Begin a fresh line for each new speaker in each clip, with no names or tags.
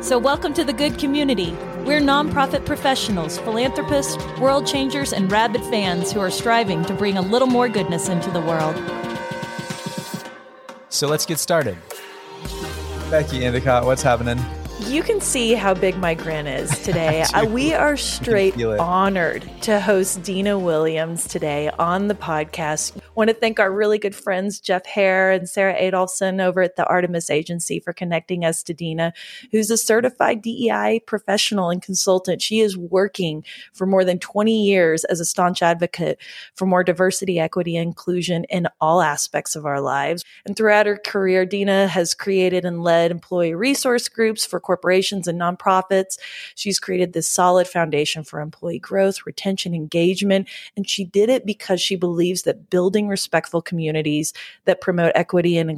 So, welcome to the good community. We're nonprofit professionals, philanthropists, world changers, and rabid fans who are striving to bring a little more goodness into the world.
So, let's get started. Becky Endicott, what's happening?
You can see how big my grin is today. uh, we are straight honored to host Dena Williams today on the podcast. Want to thank our really good friends, Jeff Hare and Sarah Adolphson over at the Artemis Agency for connecting us to Dena, who's a certified DEI professional and consultant. She is working for more than 20 years as a staunch advocate for more diversity, equity, and inclusion in all aspects of our lives. And throughout her career, Dena has created and led employee resource groups for corporations and nonprofits. She's created this solid foundation for employee growth, retention, engagement, and she did it because she believes that building respectful communities that promote equity and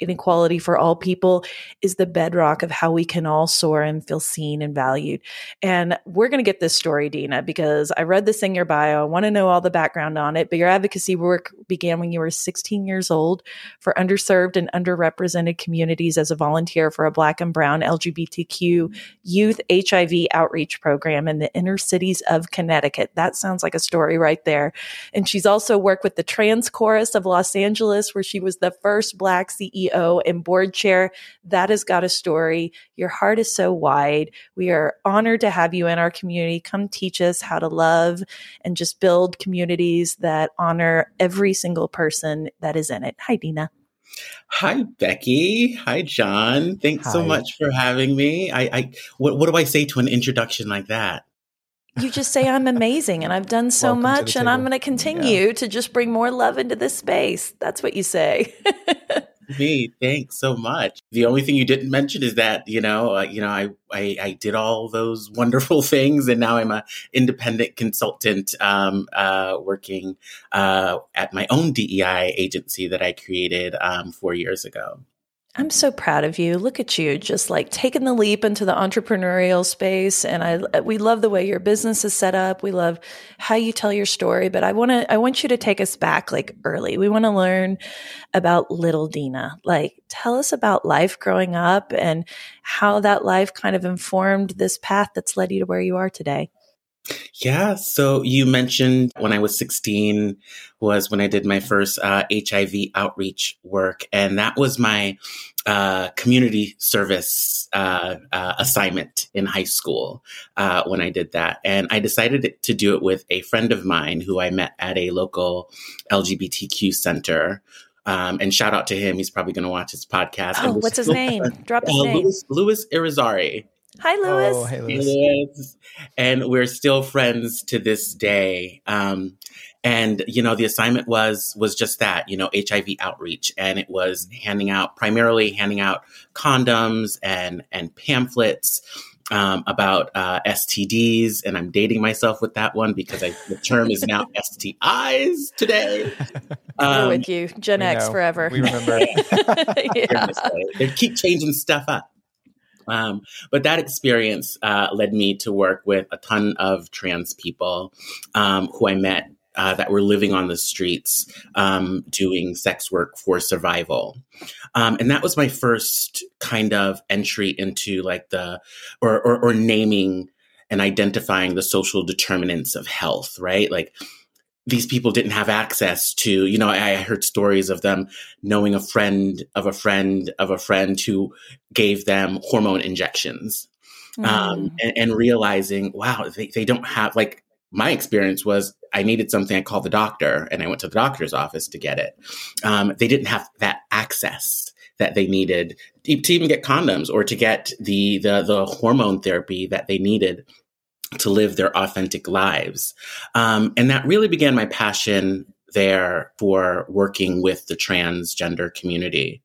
inequality for all people is the bedrock of how we can all soar and feel seen and valued. And we're going to get this story, Dena, because I read this in your bio. I want to know all the background on it. But your advocacy work began when you were 16 years old for underserved and underrepresented communities as a volunteer for a Black and Brown LGBTQ youth HIV outreach program in the inner cities of Connecticut. That sounds like a story right there. And she's also worked with the Trans Chorus of Los Angeles, where she was the first Black CEO CEO and board chair. That has got a story. Your heart is so wide. We are honored to have you in our community. Come teach us how to love and just build communities that honor every single person that is in it. Hi, Dena.
Hi, Becky. Hi, John. Thanks Hi. so much for having me. I, I what, what do I say to an introduction like that?
you just say I'm amazing and I've done so Welcome much and I'm going to continue yeah. to just bring more love into this space. That's what you say.
me. Thanks so much. The only thing you didn't mention is that you know, uh, you know, I, I, I did all those wonderful things, and now I'm a independent consultant, um, uh, working uh, at my own DEI agency that I created um, four years ago.
I'm so proud of you. Look at you, just like taking the leap into the entrepreneurial space. And I, uh, we love the way your business is set up. We love how you tell your story. But I want to, I want you to take us back like early. We want to learn about little Dena. Like, tell us about life growing up and how that life kind of informed this path that's led you to where you are today.
Yeah. So you mentioned when I was 16 was when I did my first uh, HIV outreach work. And that was my uh, community service uh, uh assignment in high school uh, when I did that. And I decided to do it with a friend of mine who I met at a local LGBTQ center. Um, and shout out to him. He's probably going to watch his podcast.
Oh, what's his name? Drop his uh, name.
Louis, Louis Irizarry.
Hi, Louis. Oh, hey,
Louis. And we're still friends to this day. Um, and you know, the assignment was was just that, you know, HIV outreach, and it was handing out primarily handing out condoms and and pamphlets. Um, about uh, STDs, and I'm dating myself with that one because I, the term is now STIs today.
Um, We're with you, Gen X know. forever.
We remember.
yeah. They keep changing stuff up. Um, but that experience uh, led me to work with a ton of trans people um, who I met uh, that were living on the streets um, doing sex work for survival. Um, and that was my first kind of entry into like the, or, or, or naming and identifying the social determinants of health, right? Like, these people didn't have access to, you know, I heard stories of them knowing a friend of a friend of a friend who gave them hormone injections mm. um, and, and, realizing, wow, they, they don't have, like, my experience was I needed something. I called the doctor and I went to the doctor's office to get it. Um, they didn't have that access that they needed to even get condoms or to get the, the, the hormone therapy that they needed to live their authentic lives. Um, and that really began my passion there for working with the transgender community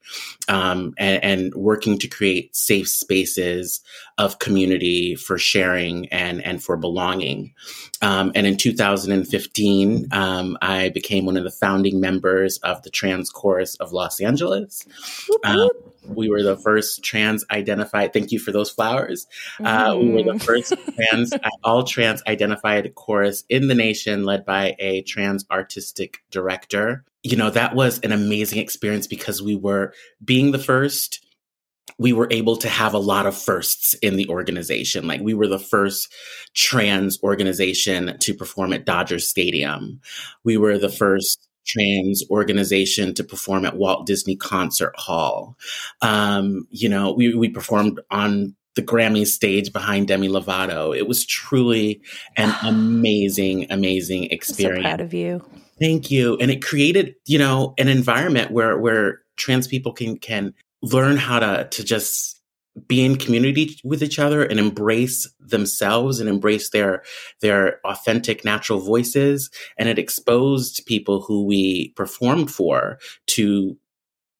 um, and, and, working to create safe spaces of community for sharing and, and for belonging. Um, and in 2015, um, I became one of the founding members of the Trans Chorus of Los Angeles. Um, we were the first trans identified. Thank you for those flowers. Uh, we were the mm. first trans, all trans identified chorus in the nation, led by a trans artistic director. You know, that was an amazing experience because we were being the first. We were able to have a lot of firsts in the organization. Like we were the first trans organization to perform at Dodger Stadium. We were the first trans organization to perform at Walt Disney Concert Hall. Um, you know, we, we performed on the Grammy stage behind Demi Lovato. It was truly an amazing, amazing experience.
So proud of you.
Thank you. And it created, you know, an environment where where trans people can can learn how to to just be in community with each other and embrace themselves and embrace their their authentic natural voices. And it exposed people who we performed for to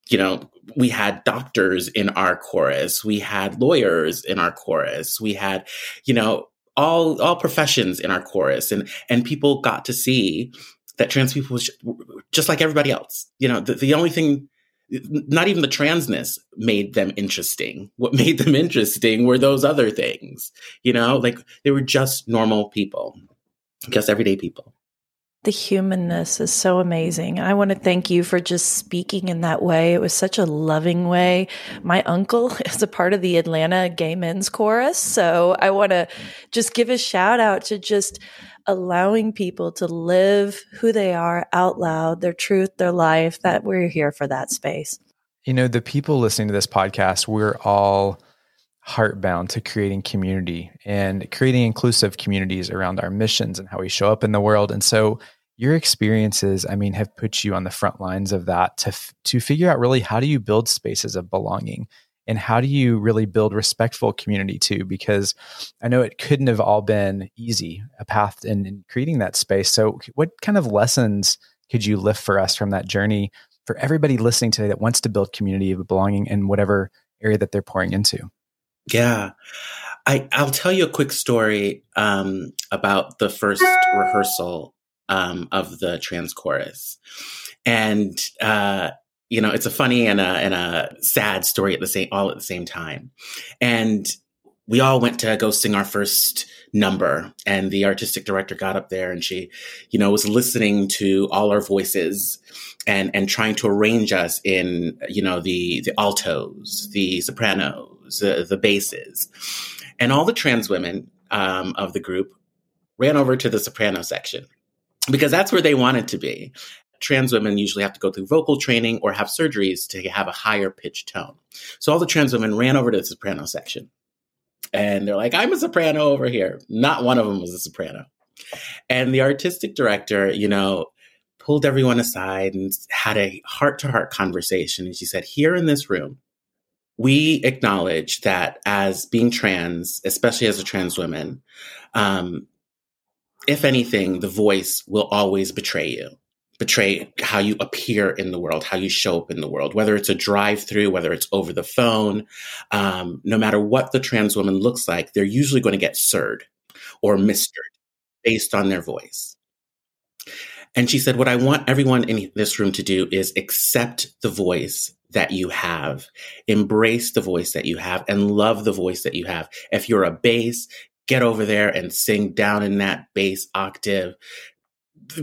you know we had doctors in our chorus. We had lawyers in our chorus. We had you know all all professions in our chorus. And and people got to see that trans people was just like everybody else. You know the, the only thing not even the transness made them interesting. What made them interesting were those other things, you know, like they were just normal people, just everyday people.
The humanness is so amazing. I want to thank you for just speaking in that way. It was such a loving way. My uncle is a part of the Atlanta Gay Men's Chorus. So I want to just give a shout out to just allowing people to live who they are out loud, their truth, their life, that we're here for that space.
You know, the people listening to this podcast, we're all heartbound to creating community and creating inclusive communities around our missions and how we show up in the world. And so your experiences, I mean, have put you on the front lines of that to to figure out really how do you build spaces of belonging and how do you really build respectful community too? Because i know it couldn't have all been easy a path in, in, creating that space. So what kind of lessons could you lift for us from that journey for everybody listening today that wants to build community of belonging in whatever area that they're pouring into?
Yeah. I, i'll tell you a quick story um, about the first rehearsal um, of the trans chorus. And uh, you know, it's a funny and a and a sad story at the same all at the same time. And we all went to go sing our first number and the artistic director got up there and she you know was listening to all our voices and and trying to arrange us in you know the the altos the sopranos the, the basses and all the trans women um, of the group ran over to the soprano section because that's where they wanted to be trans women usually have to go through vocal training or have surgeries to have a higher pitch tone. So all the trans women ran over to the soprano section. And they're like, I'm a soprano over here. Not one of them was a soprano. And the artistic director, you know, pulled everyone aside and had a heart to heart conversation. And she said, Here in this room, we acknowledge that as being trans, especially as a trans woman, um, if anything, the voice will always betray you betray how you appear in the world, how you show up in the world, whether it's a drive through, whether it's over the phone, um, no matter what the trans woman looks like, they're usually going to get sirred or mistered based on their voice. And she said, What I want everyone in this room to do is accept the voice that you have, embrace the voice that you have, and love the voice that you have. If you're a bass, get over there and sing down in that bass octave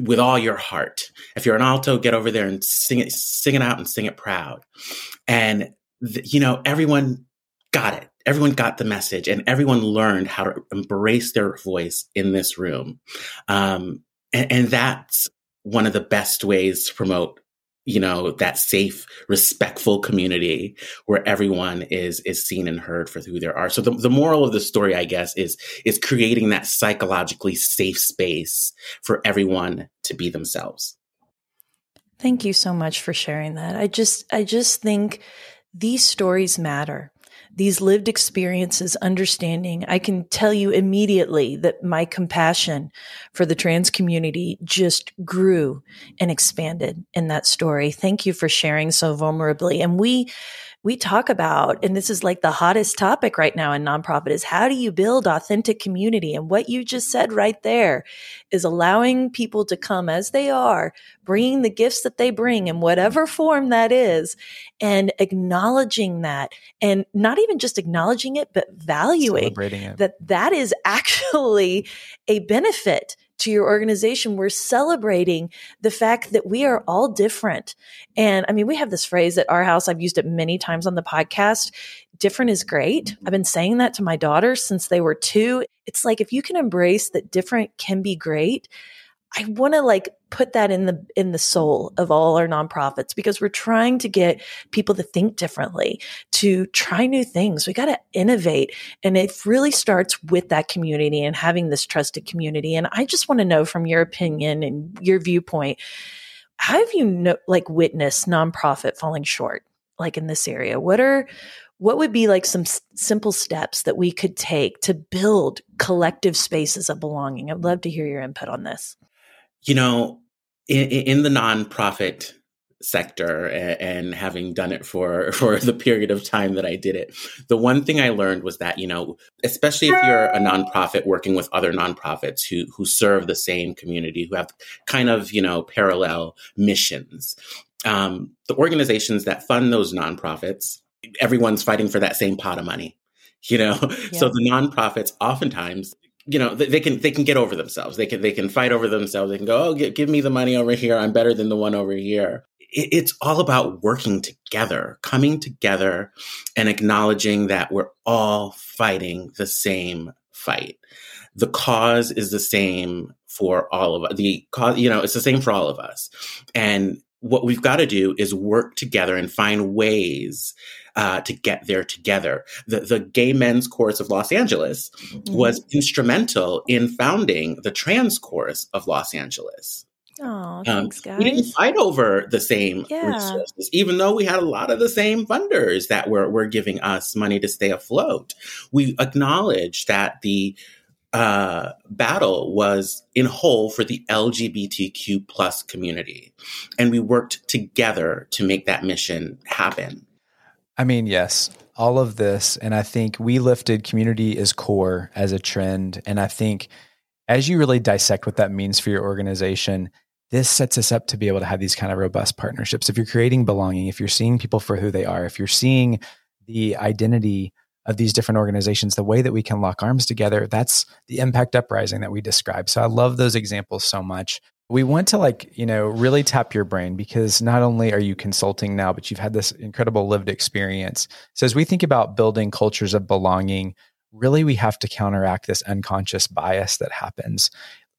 with all your heart. If you're an alto, get over there and sing it, sing it out and sing it proud. And, th- you know, everyone got it. Everyone got the message and everyone learned how to embrace their voice in this room. Um, and, and that's one of the best ways to promote you know that safe respectful community where everyone is is seen and heard for who they are. So the, the moral of the story i guess is is creating that psychologically safe space for everyone to be themselves.
Thank you so much for sharing that. I just i just think these stories matter these lived experiences, understanding, I can tell you immediately that my compassion for the trans community just grew and expanded in that story. Thank you for sharing so vulnerably. And we, we talk about, and this is like the hottest topic right now in nonprofit is how do you build authentic community? And what you just said right there is allowing people to come as they are, bringing the gifts that they bring in whatever form that is, and acknowledging that and not even just acknowledging it, but valuing it. that that is actually a benefit to your organization, we're celebrating the fact that we are all different. And I mean, we have this phrase at our house. I've used it many times on the podcast. Different is great. Mm-hmm. I've been saying that to my daughters since they were two. It's like if you can embrace that different can be great, I want to like put that in the in the soul of all our nonprofits because we're trying to get people to think differently, to try new things. We got to innovate and it really starts with that community and having this trusted community. And I just want to know from your opinion and your viewpoint, how have you like witnessed nonprofit falling short like in this area? What are what would be like some s- simple steps that we could take to build collective spaces of belonging? I'd love to hear your input on this.
You know, in, in the nonprofit sector and, having done it for for the period of time that I did it the one thing I learned was that you know especially if you're a nonprofit working with other nonprofits who who serve the same community who have kind of you know parallel missions um, the organizations that fund those nonprofits everyone's fighting for that same pot of money you know yeah. so the nonprofits oftentimes you know they, can they can get over themselves. They can they can fight over themselves. They can go oh give, give me the money over here. I'm better than the one over here. It, it's all about working together coming together and acknowledging that we're all fighting the same fight. The cause is the same for all of us the cause you know it's the same for all of us. And what we've got to do is work together and find ways uh, to get there together. The, the Gay Men's Chorus of Los Angeles mm-hmm. was instrumental in founding the Trans Chorus of Los Angeles.
Oh, um, thanks, guys.
We didn't fight over the same yeah. resources, even though we had a lot of the same funders that were, were giving us money to stay afloat. We acknowledged that the uh, battle was in whole for the LGBTQ plus community, and we worked together to make that mission happen.
I mean, yes, all of this. And I think we lifted community is core as a trend. And I think as you really dissect what that means for your organization, this sets us up to be able to have these kind of robust partnerships. If you're creating belonging, if you're seeing people for who they are, if you're seeing the identity of these different organizations, the way that we can lock arms together, that's the impact uprising that we describe. So I love those examples so much. We want to like you know really tap your brain because not only are you consulting now but you've had this incredible lived experience. So as we think about building cultures of belonging really we have to counteract this unconscious bias that happens.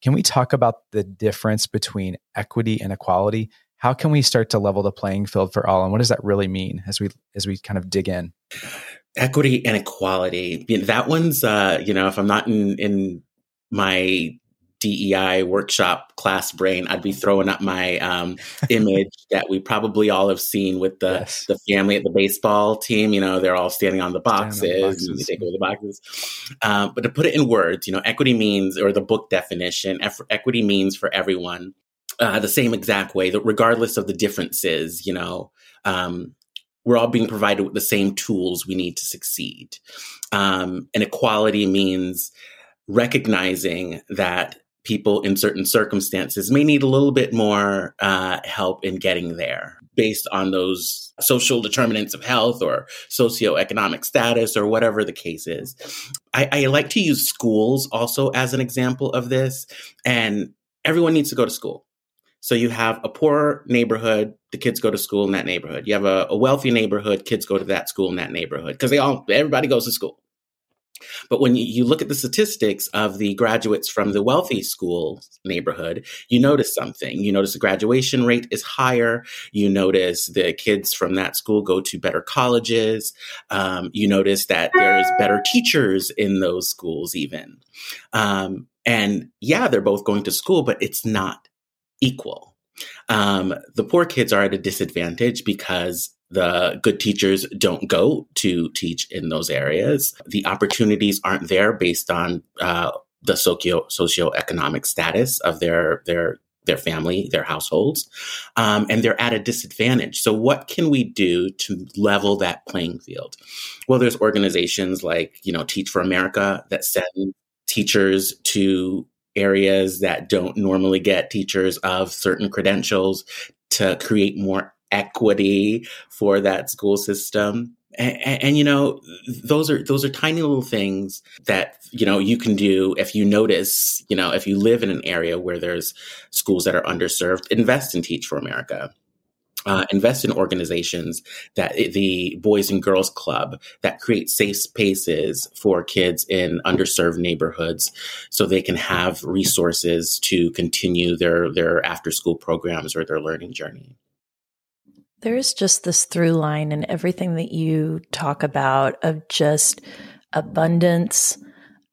Can we talk about the difference between equity and equality? How can we start to level the playing field for all and what does that really mean as we as we kind of dig in
equity and equality that one's uh you know if i'm not in in my DEI workshop class brain, I'd be throwing up my um, image that we probably all have seen with the yes. the family at the baseball team. You know, they're all standing on the boxes, on the boxes. and they take over the boxes. Um, but to put it in words, you know, equity means, or the book definition, equity means for everyone uh, the same exact way, that regardless of the differences, you know. Um, we're all being provided with the same tools we need to succeed. Um, and equality means recognizing that people in certain circumstances may need a little bit more uh, help in getting there based on those social determinants of health or socioeconomic status or whatever the case is. I, I like to use schools also as an example of this, and everyone needs to go to school. So you have a poor neighborhood, the kids go to school in that neighborhood. You have a, a wealthy neighborhood, kids go to that school in that neighborhood because they all everybody goes to school. But when you, look at the statistics of the graduates from the wealthy school neighborhood, you notice something. You notice the graduation rate is higher. You notice the kids from that school go to better colleges. Um, you notice that there's better teachers in those schools, even. Um, and yeah, they're both going to school, but it's not equal. Um, the poor kids are at a disadvantage because the good teachers don't go to teach in those areas. The opportunities aren't there based on uh, the socio socioeconomic status of their their their family, their households, um, and they're at a disadvantage. So, what can we do to level that playing field? Well, there's organizations like you know Teach for America that send teachers to areas that don't normally get teachers of certain credentials to create more equity for that school system. And, and, and, you know those are those are tiny little things that you know you can do if you notice you know if you live in an area where there's schools that are underserved invest in teach for america uh, invest in organizations that the boys and girls club that create safe spaces for kids in underserved neighborhoods so they can have resources to continue their their after school programs or their learning journey.
There is just this through line in everything that you talk about of just abundance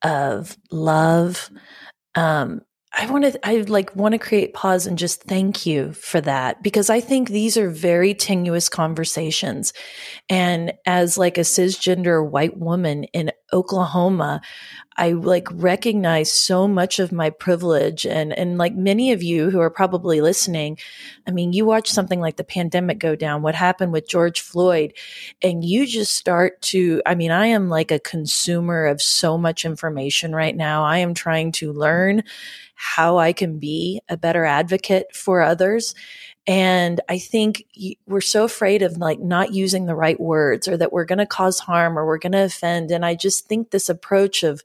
of love um, I want to, I like want to create pause and just thank you for that because I think these are very tenuous conversations. And as like a cisgender white woman in Oklahoma, I like recognize so much of my privilege and, and like many of you who are probably listening. I mean, you watch something like the pandemic go down, what happened with George Floyd, and you just start to, I mean, I am like a consumer of so much information right now. I am trying to learn how I can be a better advocate for others. And I think we're so afraid of like not using the right words or that we're going to cause harm or we're going to offend. And I just think this approach of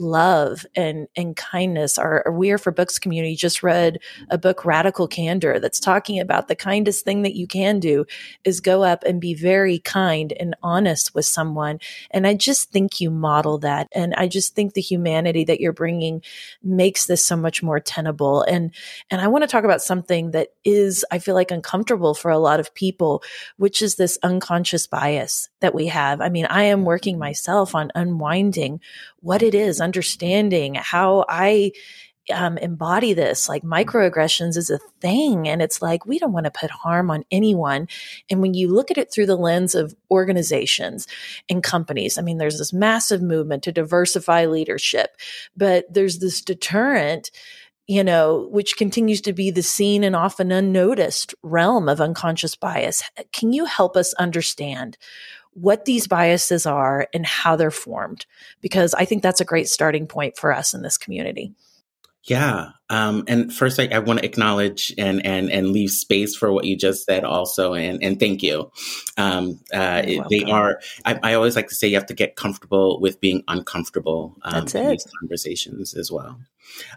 love and and kindness. Our, We Are for Books community just read a book, Radical Candor, that's talking about the kindest thing that you can do is go up and be very kind and honest with someone. And I just think you model that, and I just think the humanity that you're bringing makes this so much more tenable. And and I want to talk about something that is I feel like uncomfortable for a lot of people, which is this unconscious bias that we have. I mean, I am working myself on unwinding what it is, understanding how I um, embody this. Like microaggressions is a thing. And it's like, we don't want to put harm on anyone. And when you look at it through the lens of organizations and companies, I mean, there's this massive movement to diversify leadership, but there's this deterrent you know, which continues to be the seen and often unnoticed realm of unconscious bias. Can you help us understand what these biases are and how they're formed, because I think that's a great starting point for us in this community.
Yeah. Um, and first, I, I want to acknowledge and, and, and leave space for what you just said also. And, and thank you. Um, uh, they are, I, I, always like to say you have to get comfortable with being uncomfortable um, in these conversations as well.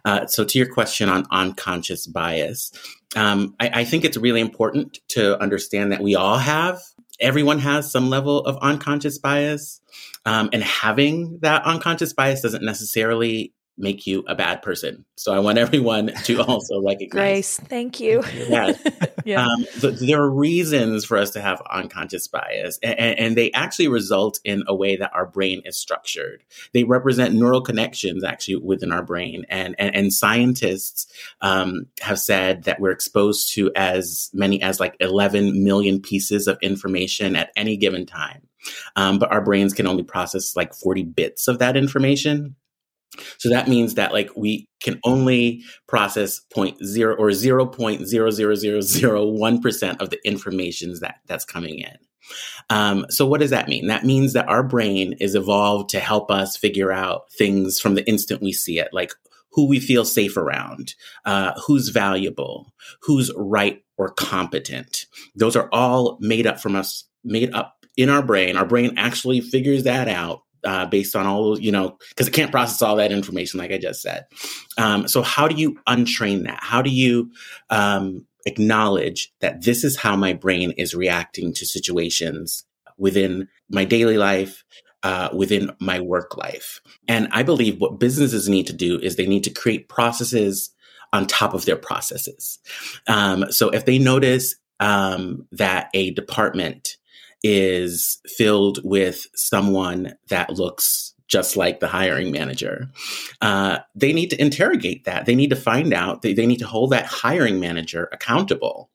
Uh, so to your question on unconscious bias, um, I, I think it's really important to understand that we all have everyone has some level of unconscious bias. Um, and having that unconscious bias doesn't necessarily make you a bad person. So I want everyone to also recognize.
Grace, thank you.
Yeah. yeah. Um, there are reasons for us to have unconscious bias, and, and, they actually result in a way that our brain is structured. They represent neural connections actually within our brain, and and, and scientists um, have said that we're exposed to as many as like 11 million pieces of information at any given time. Um, but our brains can only process like 40 bits of that information. So that means that like we can only process point zero or zero point zero zero zero zero one percent of the information that that's coming in. Um, so what does that mean? That means that our brain is evolved to help us figure out things from the instant we see it, like who we feel safe around, uh, who's valuable, who's right or competent. Those are all made up from us, made up in our brain. Our brain actually figures that out uh, based on all you know because it can't process all that information like i just said. Um, so how do you untrain that? How do you um, acknowledge that this is how my brain is reacting to situations within my daily life uh, within my work life? And i believe what businesses need to do is they need to create processes on top of their processes. Um, so if they notice um, that a department is filled with someone that looks just like the hiring manager. Uh, they need to interrogate that. They need to find out, they, they need to hold that hiring manager accountable.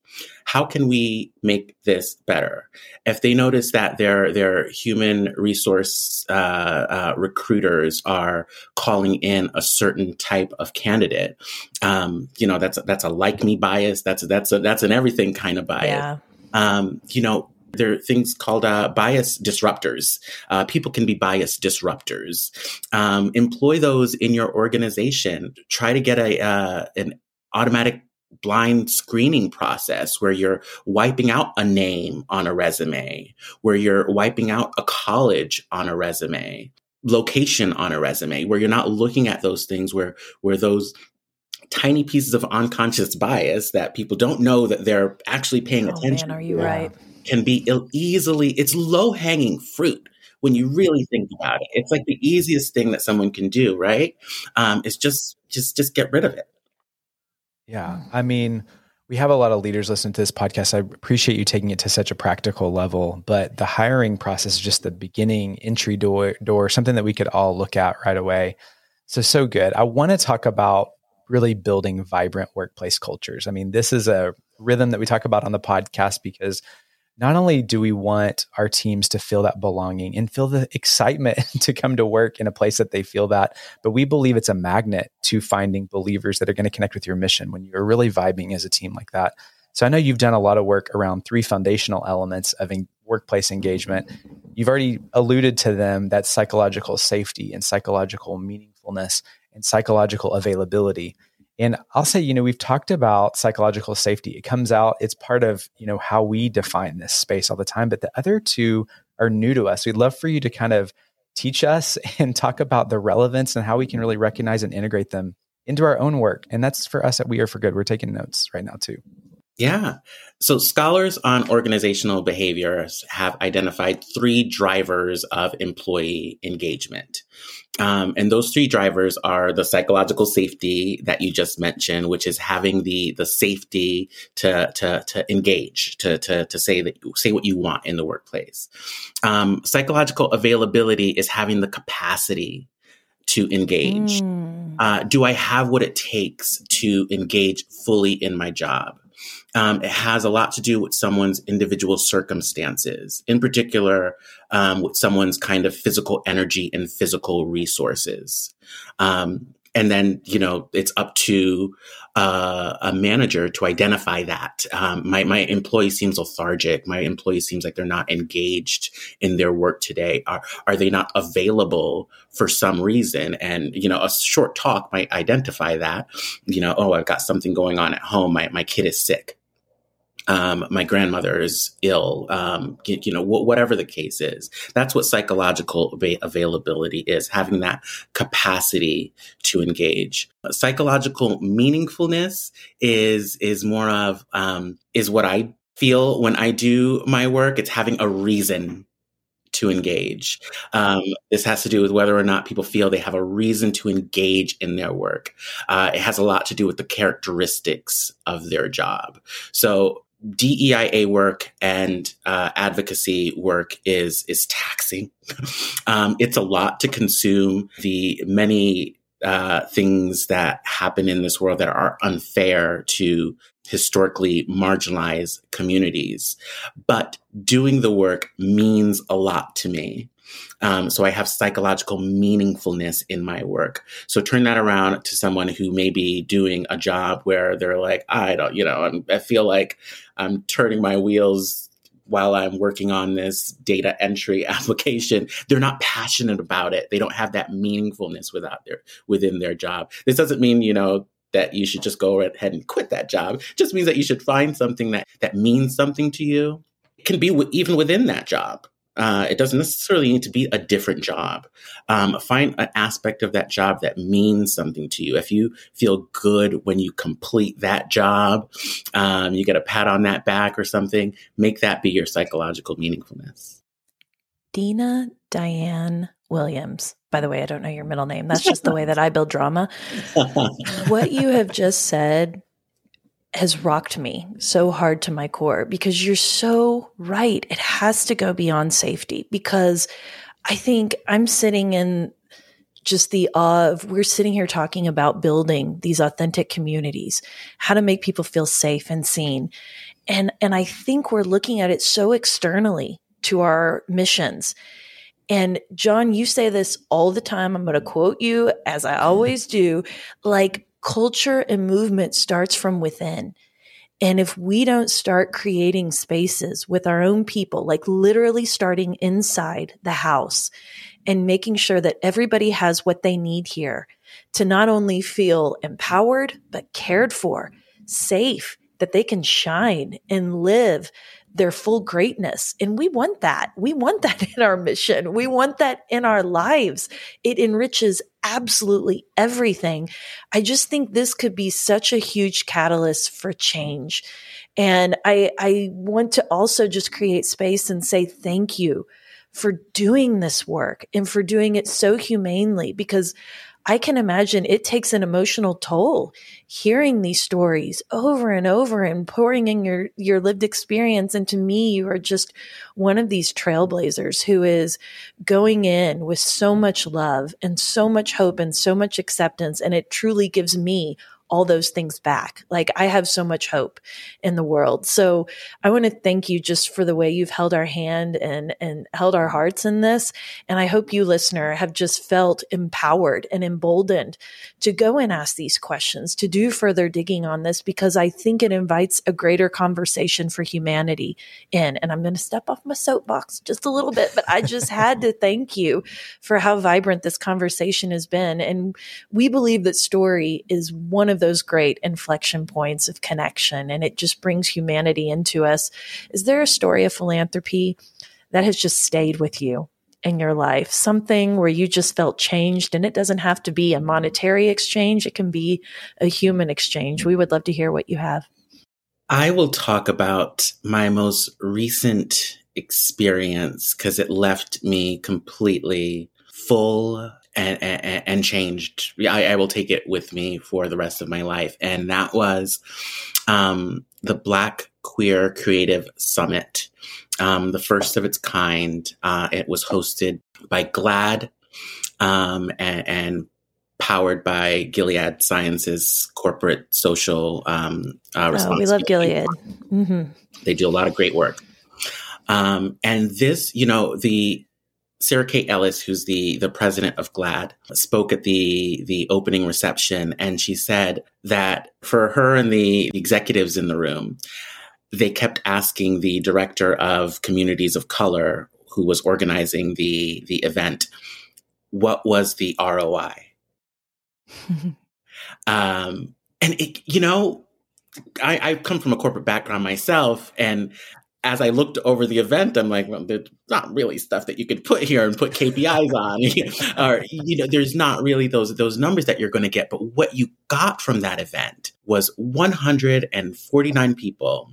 How can we make this better? If they notice that their their human resource uh, uh, recruiters are calling in a certain type of candidate, um, you know that's that's a like me bias. That's that's a, that's an everything kind of bias. Yeah. Um, you know, there are things called uh, bias disruptors. Uh, people can be bias disruptors. Um, employ those in your organization. Try to get a uh, an automatic blind screening process where you're wiping out a name on a resume, where you're wiping out a college on a resume, location on a resume, where you're not looking at those things where where those tiny pieces of unconscious bias that people don't know that they're actually paying
oh,
attention.
Man, are you right?
Can be easily, it's low hanging fruit when you really think about it. It's like the easiest thing that someone can do, right? Um, it's just, just, just get rid of it.
Yeah. I mean, we have a lot of leaders listen to this podcast. I appreciate you taking it to such a practical level, but the hiring process is just the beginning entry door, door, something that we could all look at right away. So, so good. I want to talk about really building vibrant workplace cultures. I mean, this is a rhythm that we talk about on the podcast because not only do we want our teams to feel that belonging and feel the excitement to come to work in a place that they feel that, but we believe it's a magnet to finding believers that are going to connect with your mission when you're really vibing as a team like that. So I know you've done a lot of work around three foundational elements of in- workplace engagement. You've already alluded to them that psychological safety and psychological meaningfulness and psychological availability. And I'll say, you know, we've talked about psychological safety. It comes out, it's part of, you know, how we define this space all the time. But the other two are new to us. We'd love for you to kind of teach us and talk about the relevance and how we can really recognize and integrate them into our own work. And that's for us at We Are for Good. We're taking notes right now, too.
Yeah. So scholars on organizational behaviors have identified three drivers of employee engagement. Um, and those three drivers are the psychological safety that you just mentioned, which is having the the safety to to to engage, to to to say that say what you want in the workplace. Um, psychological availability is having the capacity to engage. Mm. Uh, do I have what it takes to engage fully in my job? Um, it has a lot to do with someone's individual circumstances, in particular, um, with someone's kind of physical energy and physical resources. Um, and then, you know, it's up to uh, a manager to identify that. Um, my, my employee seems lethargic. My employee seems like they're not engaged in their work today. Are, are they not available for some reason? And, you know, a short talk might identify that, you know, oh, I've got something going on at home. My, my kid is sick um, my grandmother is ill, um, you, know, wh- whatever the case is. That's what psychological av- availability is, having that capacity to engage. Psychological meaningfulness is is more of um, is what I feel when I do my work. It's having a reason to engage. Um, this has to do with whether or not people feel they have a reason to engage in their work. Uh, it has a lot to do with the characteristics of their job. So DEIA work and uh, advocacy work is is taxing. um, it's a lot to consume. The many uh, things that happen in this world that are unfair to historically marginalized communities, but doing the work means a lot to me. Um, so I have psychological meaningfulness in my work. So turn that around to someone who may be doing a job where they're like, I don't, you know, I'm, I feel like I'm turning my wheels while I'm working on this data entry application. They're not passionate about it. They don't have that meaningfulness without their within their job. This doesn't mean, you know, that you should just go ahead and quit that job. It just means that you should find something that that means something to you. It can be w- even within that job. Uh, it doesn't necessarily need to be a different job. Um, find an aspect of that job that means something to you. If you feel good when you complete that job, um, you get a pat on that back or something, make that be your psychological meaningfulness.
Dena Diane Williams. By the way, I don't know your middle name. That's just the way that I build drama. what you have just said has rocked me so hard to my core because you're so right. It has to go beyond safety because I think I'm sitting in just the awe of we're sitting here talking about building these authentic communities, how to make people feel safe and seen. And, and I think we're looking at it so externally to our missions. And John, you say this all the time. I'm going to quote you as I always do. Like culture and movement starts from within. And if we don't start creating spaces with our own people, like literally starting inside the house and making sure that everybody has what they need here to not only feel empowered, but cared for, safe, that they can shine and live their full greatness. And we want that. We want that in our mission. We want that in our lives. It enriches absolutely everything. I just think this could be such a huge catalyst for change. And I, I want to also just create space and say thank you for doing this work and for doing it so humanely because I can imagine it takes an emotional toll hearing these stories over and over and pouring in your, your lived experience. And to me, you are just one of these trailblazers who is going in with so much love and so much hope and so much acceptance. And it truly gives me all those things back. Like I have so much hope in the world. So I want to thank you just for the way you've held our hand and, and held our hearts in this. And I hope you listener have just felt empowered and emboldened to go and ask these questions, to do further digging on this, because I think it invites a greater conversation for humanity in. And I'm going to step off my soapbox just a little bit, but I just had to thank you for how vibrant this conversation has been. And we believe that story is one of of those great inflection points of connection and it just brings humanity into us. Is there a story of philanthropy that has just stayed with you? in your life, something where you just felt changed. And it doesn't have to be a monetary exchange, it can be a human exchange. We would love to hear what you have.
I will talk about my most recent experience because it left me completely full and, and, and changed. I, I, will take it with me for the rest of my life. And that was um, the Black Queer Creative Summit, um, the first of its kind. Uh, it was hosted by GLAAD um, and, and, powered by Gilead Sciences corporate social um, uh,
oh, we love Gilead.
Mm-hmm. They do a lot of great work. Um, and this, you know, the Sarah Kate Ellis, who's the the president of GLAAD, spoke at the the opening reception, and she said that for her and the executives in the room, they kept asking the director of communities of color, who was organizing the the event, what was the ROI? um, and it, you know, I, I come from a corporate background myself, and as I looked over the event, I'm like, well, there's not really stuff that you could put here and put KPIs on, or you know, there's not really those those numbers that you're going to get. But what you got from that event was 149 people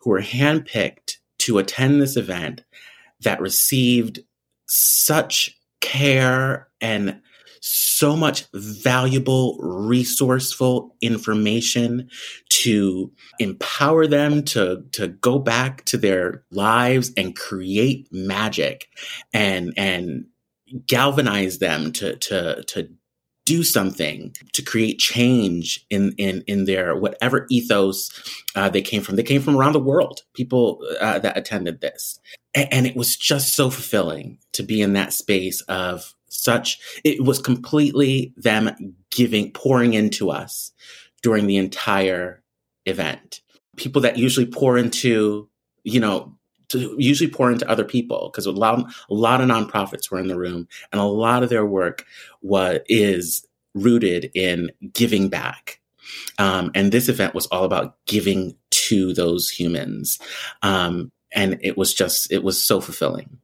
who were handpicked to attend this event that received such care and so much valuable, resourceful information to empower them to, to go back to their lives and create magic and, and galvanize them to, to, to do something to create change in in in their whatever ethos uh, they came from. They came from around the world. People uh, that attended this, and, and, it was just so fulfilling to be in that space of such, it was completely them giving, pouring into us during the entire event. People that usually pour into, you know, usually pour into other people because a lot, a lot of nonprofits were in the room and a lot of their work was, is rooted in giving back. Um, and this event was all about giving to those humans. Um, and it was just, it was so fulfilling.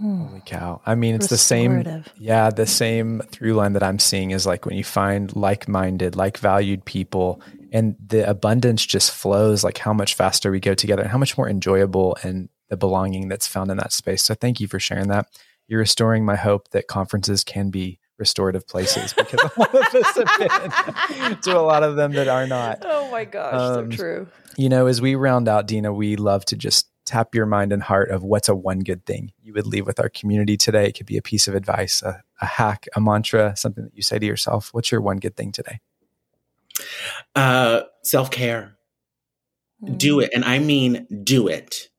Holy cow. I mean, it's the same. Yeah, the same through line that I'm seeing is like when you find like minded, like valued people, and the abundance just flows, like how much faster we go together and how much more enjoyable and the belonging that's found in that space. So thank you for sharing that. You're restoring my hope that conferences can be restorative places because a lot of us have been to a lot of them that are not.
Oh my gosh, um, so true.
You know, as we round out, Dena, we love to just tap your mind and heart of what's a one good thing you would leave with our community today. It could be a piece of advice, a, a hack, a mantra, something that you say to yourself. What's your one good thing today?
Uh, Self care. Mm. Do it. And I mean, do it.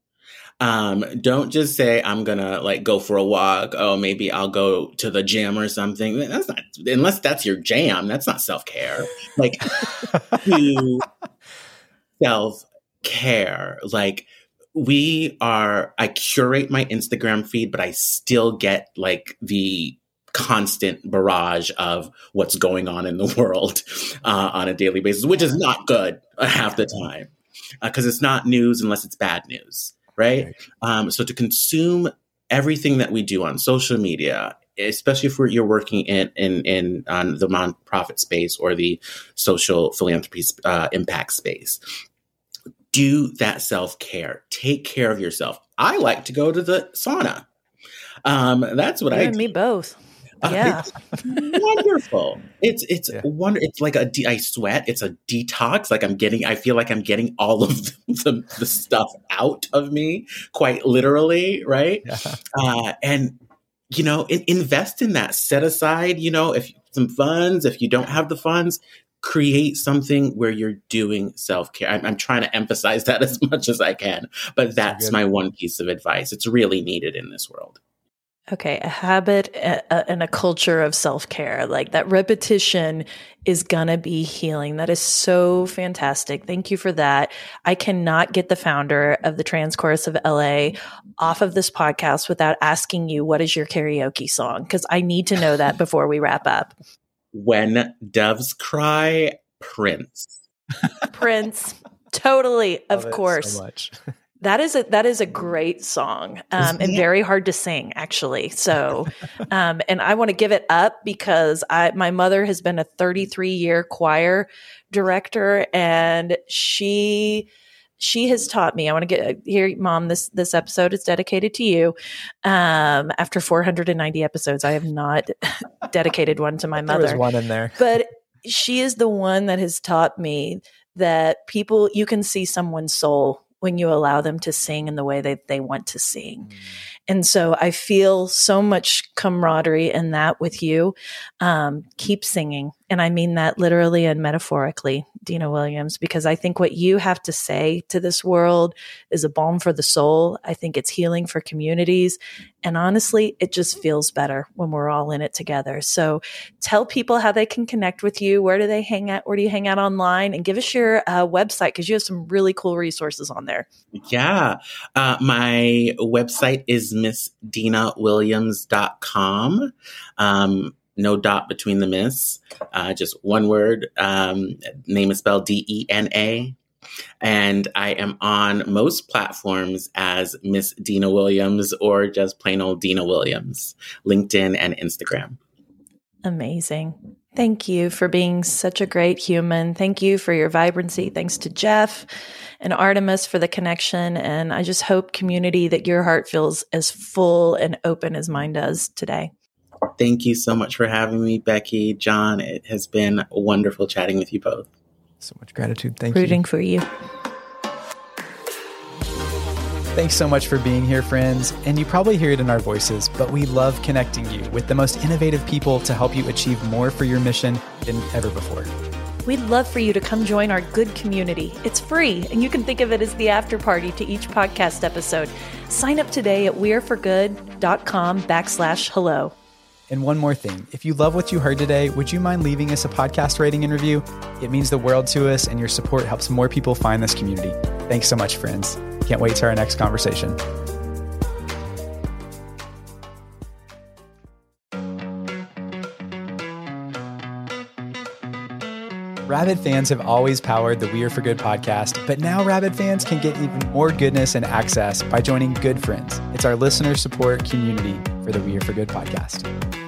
Um, don't just say I'm gonna like go for a walk. Oh, maybe I'll go to the gym or something. That's not unless that's your jam. That's not self care. Like do self care. Like we are. I curate my Instagram feed, but I still get like the constant barrage of what's going on in the world uh, on a daily basis, which is not good half the time because uh, it's not news unless it's bad news, right? right. Um, so to consume everything that we do on social media, especially if you're working in in, in on the nonprofit space or the social philanthropy uh, impact space, do that self care. Take care of yourself. I like to go to the sauna. Um, that's what
you
I.
And me both. Yeah,
it's wonderful. It's it's yeah. wonder. It's like a de- I sweat. It's a detox. Like I'm getting. I feel like I'm getting all of the, the stuff out of me, quite literally, right? Yeah. Uh, and you know, in, invest in that. Set aside, you know, if some funds. If you don't have the funds, create something where you're doing self care. I'm, I'm, trying to emphasize that as much as I can, but that's my one piece of advice. It's really needed in this world.
Okay, a habit and a culture of self care. Like that repetition is gonna be healing. That is so fantastic. Thank you for that. I cannot get the founder of the Trans Chorus of LA off of this podcast without asking you what is your karaoke song? Because I need to know that before we wrap up.
When Doves Cry, Prince.
Prince. Totally, of course. So That is a that is a great song um, and very hard to sing actually. So, um, and I want to give it up because I my mother has been a 33 year choir director and she she has taught me. I want to get here, mom. This this episode is dedicated to you. Um, after 490 episodes, I have not dedicated one to my mother.
There's one in there,
but she is the one that has taught me that people you can see someone's soul when you allow them to sing in the way that they want to sing. Mm. And so I feel so much camaraderie in that with you. Um, keep singing. And I mean that literally and metaphorically, Dena Williams, because I think what you have to say to this world is a balm for the soul. I think it's healing for communities. And honestly, it just feels better when we're all in it together. So tell people how they can connect with you. Where do they hang out? Where do you hang out online? And give us your uh, website because you have some really cool resources on there.
Yeah. Uh, my website is missdenawilliams.com. Um, no dot between the miss, uh, just one word. Um, name is spelled D E N A. And I am on most platforms as Miss Dena Williams or just plain old Dena Williams, LinkedIn and Instagram.
Amazing. Thank you for being such a great human. Thank you for your vibrancy. Thanks to Jeff and Artemis for the connection. And I just hope, community, that your heart feels as full and open as mine does today.
Thank you so much for having me, Becky, John. It has been wonderful chatting with you both.
So much gratitude. Thank
Rooting
you.
for you.
Thanks so much for being here, friends. And you probably hear it in our voices, but we love connecting you with the most innovative people to help you achieve more for your mission than ever before.
We'd love for you to come join our good community. It's free, and you can think of it as the after party to each podcast episode. Sign up today at weareforgood.com backslash hello.
And one more thing if you love what you heard today, would you mind leaving us a podcast rating and review? It means the world to us, and your support helps more people find this community. Thanks so much, friends. Can't wait to our next conversation. Rabid fans have always powered the We Are for Good podcast, but now Rabid fans can get even more goodness and access by joining Good Friends. It's our listener support community for the We Are for Good podcast.